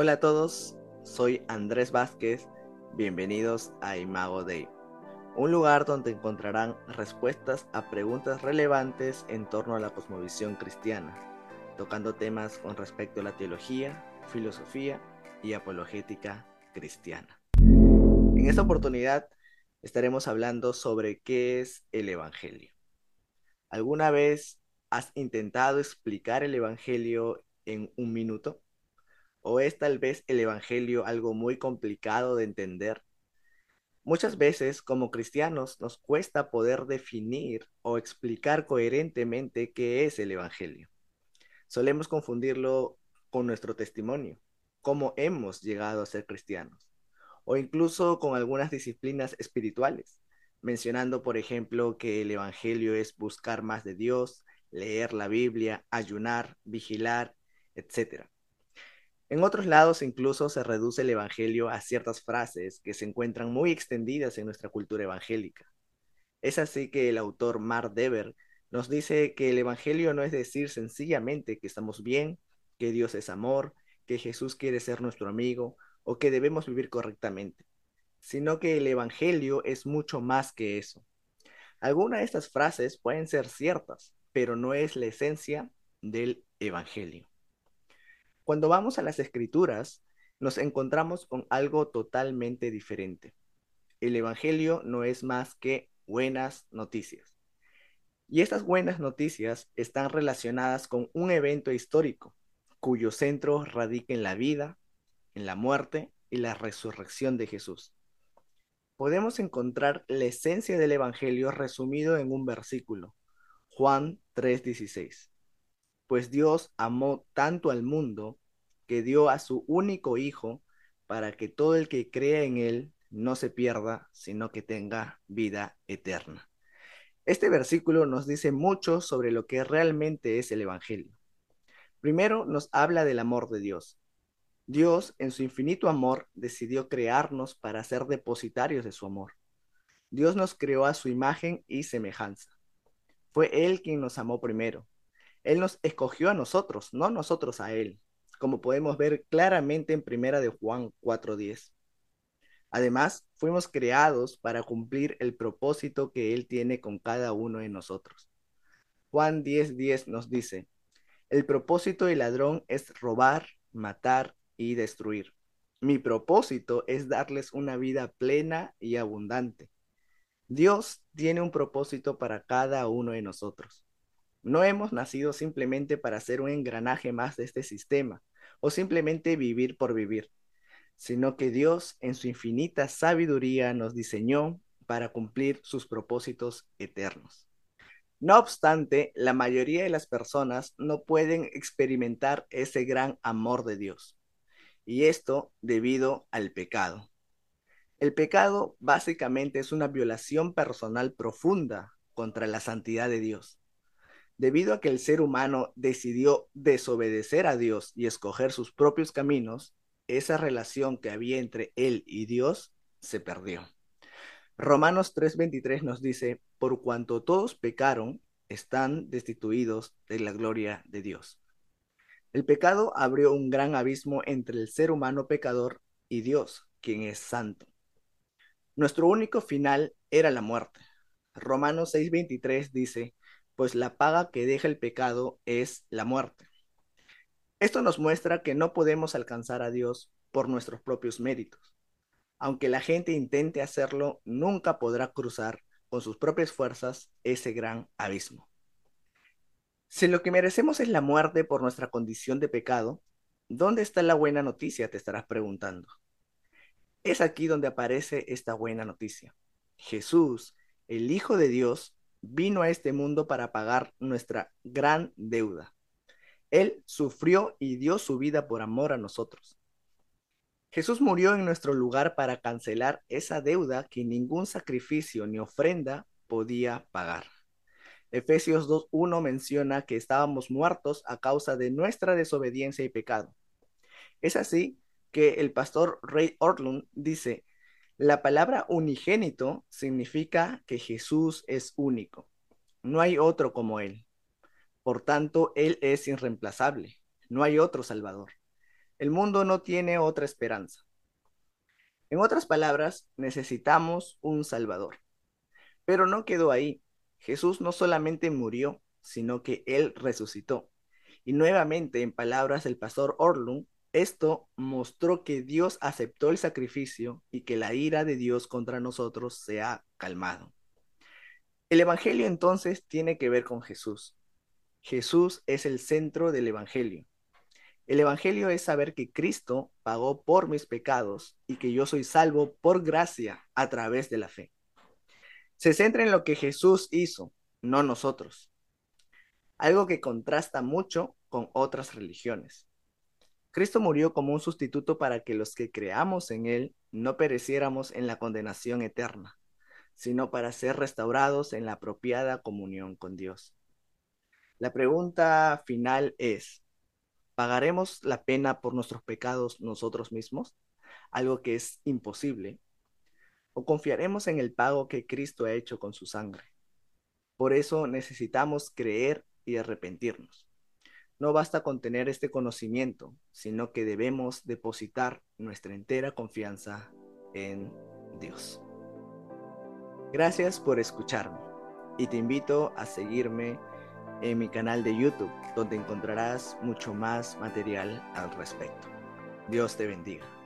Hola a todos, soy Andrés Vázquez, bienvenidos a Imago Day, un lugar donde encontrarán respuestas a preguntas relevantes en torno a la cosmovisión cristiana, tocando temas con respecto a la teología, filosofía y apologética cristiana. En esta oportunidad estaremos hablando sobre qué es el Evangelio. ¿Alguna vez has intentado explicar el Evangelio en un minuto? ¿O es tal vez el Evangelio algo muy complicado de entender? Muchas veces como cristianos nos cuesta poder definir o explicar coherentemente qué es el Evangelio. Solemos confundirlo con nuestro testimonio, cómo hemos llegado a ser cristianos, o incluso con algunas disciplinas espirituales, mencionando, por ejemplo, que el Evangelio es buscar más de Dios, leer la Biblia, ayunar, vigilar, etc. En otros lados incluso se reduce el Evangelio a ciertas frases que se encuentran muy extendidas en nuestra cultura evangélica. Es así que el autor Mark Dever nos dice que el Evangelio no es decir sencillamente que estamos bien, que Dios es amor, que Jesús quiere ser nuestro amigo o que debemos vivir correctamente, sino que el Evangelio es mucho más que eso. Algunas de estas frases pueden ser ciertas, pero no es la esencia del Evangelio. Cuando vamos a las escrituras, nos encontramos con algo totalmente diferente. El Evangelio no es más que buenas noticias. Y estas buenas noticias están relacionadas con un evento histórico cuyo centro radica en la vida, en la muerte y la resurrección de Jesús. Podemos encontrar la esencia del Evangelio resumido en un versículo, Juan 3:16 pues Dios amó tanto al mundo que dio a su único Hijo para que todo el que crea en Él no se pierda, sino que tenga vida eterna. Este versículo nos dice mucho sobre lo que realmente es el Evangelio. Primero nos habla del amor de Dios. Dios, en su infinito amor, decidió crearnos para ser depositarios de su amor. Dios nos creó a su imagen y semejanza. Fue Él quien nos amó primero él nos escogió a nosotros, no nosotros a Él, como podemos ver claramente en Primera de Juan 4.10. Además, fuimos creados para cumplir el propósito que Él tiene con cada uno de nosotros. Juan 10.10 nos dice, el propósito del ladrón es robar, matar y destruir. Mi propósito es darles una vida plena y abundante. Dios tiene un propósito para cada uno de nosotros. No hemos nacido simplemente para ser un engranaje más de este sistema o simplemente vivir por vivir, sino que Dios en su infinita sabiduría nos diseñó para cumplir sus propósitos eternos. No obstante, la mayoría de las personas no pueden experimentar ese gran amor de Dios. Y esto debido al pecado. El pecado básicamente es una violación personal profunda contra la santidad de Dios. Debido a que el ser humano decidió desobedecer a Dios y escoger sus propios caminos, esa relación que había entre él y Dios se perdió. Romanos 3:23 nos dice, por cuanto todos pecaron, están destituidos de la gloria de Dios. El pecado abrió un gran abismo entre el ser humano pecador y Dios, quien es santo. Nuestro único final era la muerte. Romanos 6:23 dice, pues la paga que deja el pecado es la muerte. Esto nos muestra que no podemos alcanzar a Dios por nuestros propios méritos. Aunque la gente intente hacerlo, nunca podrá cruzar con sus propias fuerzas ese gran abismo. Si lo que merecemos es la muerte por nuestra condición de pecado, ¿dónde está la buena noticia? Te estarás preguntando. Es aquí donde aparece esta buena noticia. Jesús, el Hijo de Dios, vino a este mundo para pagar nuestra gran deuda. Él sufrió y dio su vida por amor a nosotros. Jesús murió en nuestro lugar para cancelar esa deuda que ningún sacrificio ni ofrenda podía pagar. Efesios 2.1 menciona que estábamos muertos a causa de nuestra desobediencia y pecado. Es así que el pastor Ray Ortlund dice, la palabra unigénito significa que Jesús es único. No hay otro como Él. Por tanto, Él es irreemplazable. No hay otro Salvador. El mundo no tiene otra esperanza. En otras palabras, necesitamos un Salvador. Pero no quedó ahí. Jesús no solamente murió, sino que Él resucitó. Y nuevamente, en palabras del pastor Orlund, esto mostró que Dios aceptó el sacrificio y que la ira de Dios contra nosotros se ha calmado. El Evangelio entonces tiene que ver con Jesús. Jesús es el centro del Evangelio. El Evangelio es saber que Cristo pagó por mis pecados y que yo soy salvo por gracia a través de la fe. Se centra en lo que Jesús hizo, no nosotros. Algo que contrasta mucho con otras religiones. Cristo murió como un sustituto para que los que creamos en Él no pereciéramos en la condenación eterna, sino para ser restaurados en la apropiada comunión con Dios. La pregunta final es, ¿pagaremos la pena por nuestros pecados nosotros mismos? Algo que es imposible. ¿O confiaremos en el pago que Cristo ha hecho con su sangre? Por eso necesitamos creer y arrepentirnos. No basta con tener este conocimiento, sino que debemos depositar nuestra entera confianza en Dios. Gracias por escucharme y te invito a seguirme en mi canal de YouTube, donde encontrarás mucho más material al respecto. Dios te bendiga.